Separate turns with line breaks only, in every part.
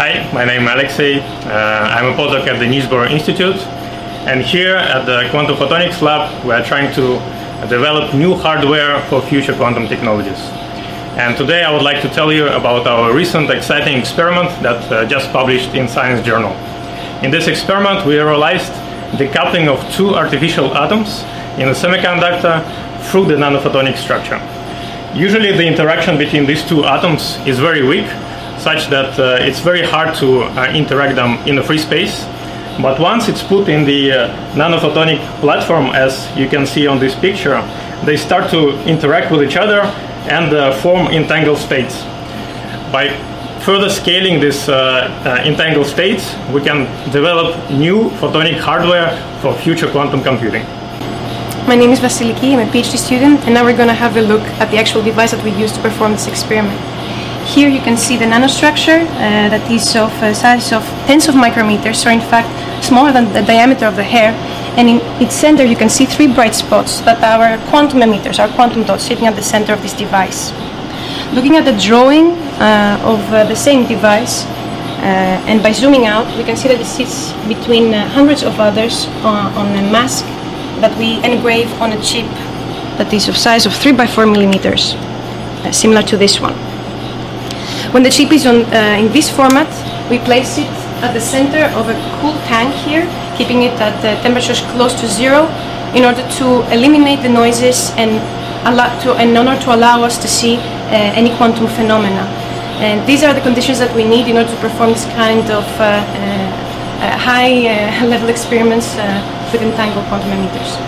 Hi, my name is Alexey. Uh, I'm a postdoc at the Niels Bohr Institute. And here at the Quantum Photonics Lab, we are trying to develop new hardware for future quantum technologies. And today I would like to tell you about our recent exciting experiment that uh, just published in Science Journal. In this experiment, we realized the coupling of two artificial atoms in a semiconductor through the nanophotonic structure. Usually the interaction between these two atoms is very weak, such that uh, it's very hard to uh, interact them in a free space. But once it's put in the uh, nanophotonic platform, as you can see on this picture, they start to interact with each other and uh, form entangled states. By further scaling these uh, uh, entangled states, we can develop new photonic hardware for future quantum computing.
My name is Vasiliki, I'm a PhD student, and now we're going to have a look at the actual device that we used to perform this experiment. Here you can see the nanostructure uh, that is of a size of tens of micrometers, so in fact smaller than the diameter of the hair. And in its center you can see three bright spots that are quantum emitters, our quantum dots sitting at the center of this device. Looking at the drawing uh, of uh, the same device, uh, and by zooming out, we can see that it sits between uh, hundreds of others on, a mask that we engrave on a chip that is of size of 3 by 4 millimeters, uh, similar to this one. When the chip is on, uh, in this format, we place it at the center of a cool tank here, keeping it at uh, temperatures close to zero in order to eliminate the noises and, to, in order to allow us to see uh, any quantum phenomena. And these are the conditions that we need in order to perform this kind of uh, uh, high level experiments with entangled quantum emitters.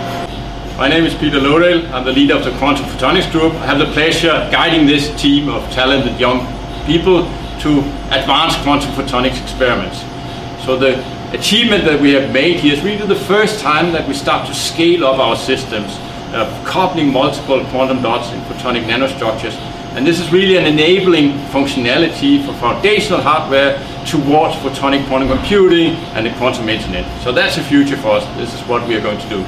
My name is Peter Lodahl. I'm the leader of the Quantum Photonics Group. I have the pleasure of guiding this team of talented young people to advanced quantum photonics experiments. So the achievement that we have made here is really the first time that we start to scale up our systems, uh, coupling multiple quantum dots in photonic nanostructures. And this is really an enabling functionality for foundational hardware towards photonic quantum computing and the quantum internet. So that's the future for us. This is what we are going to do.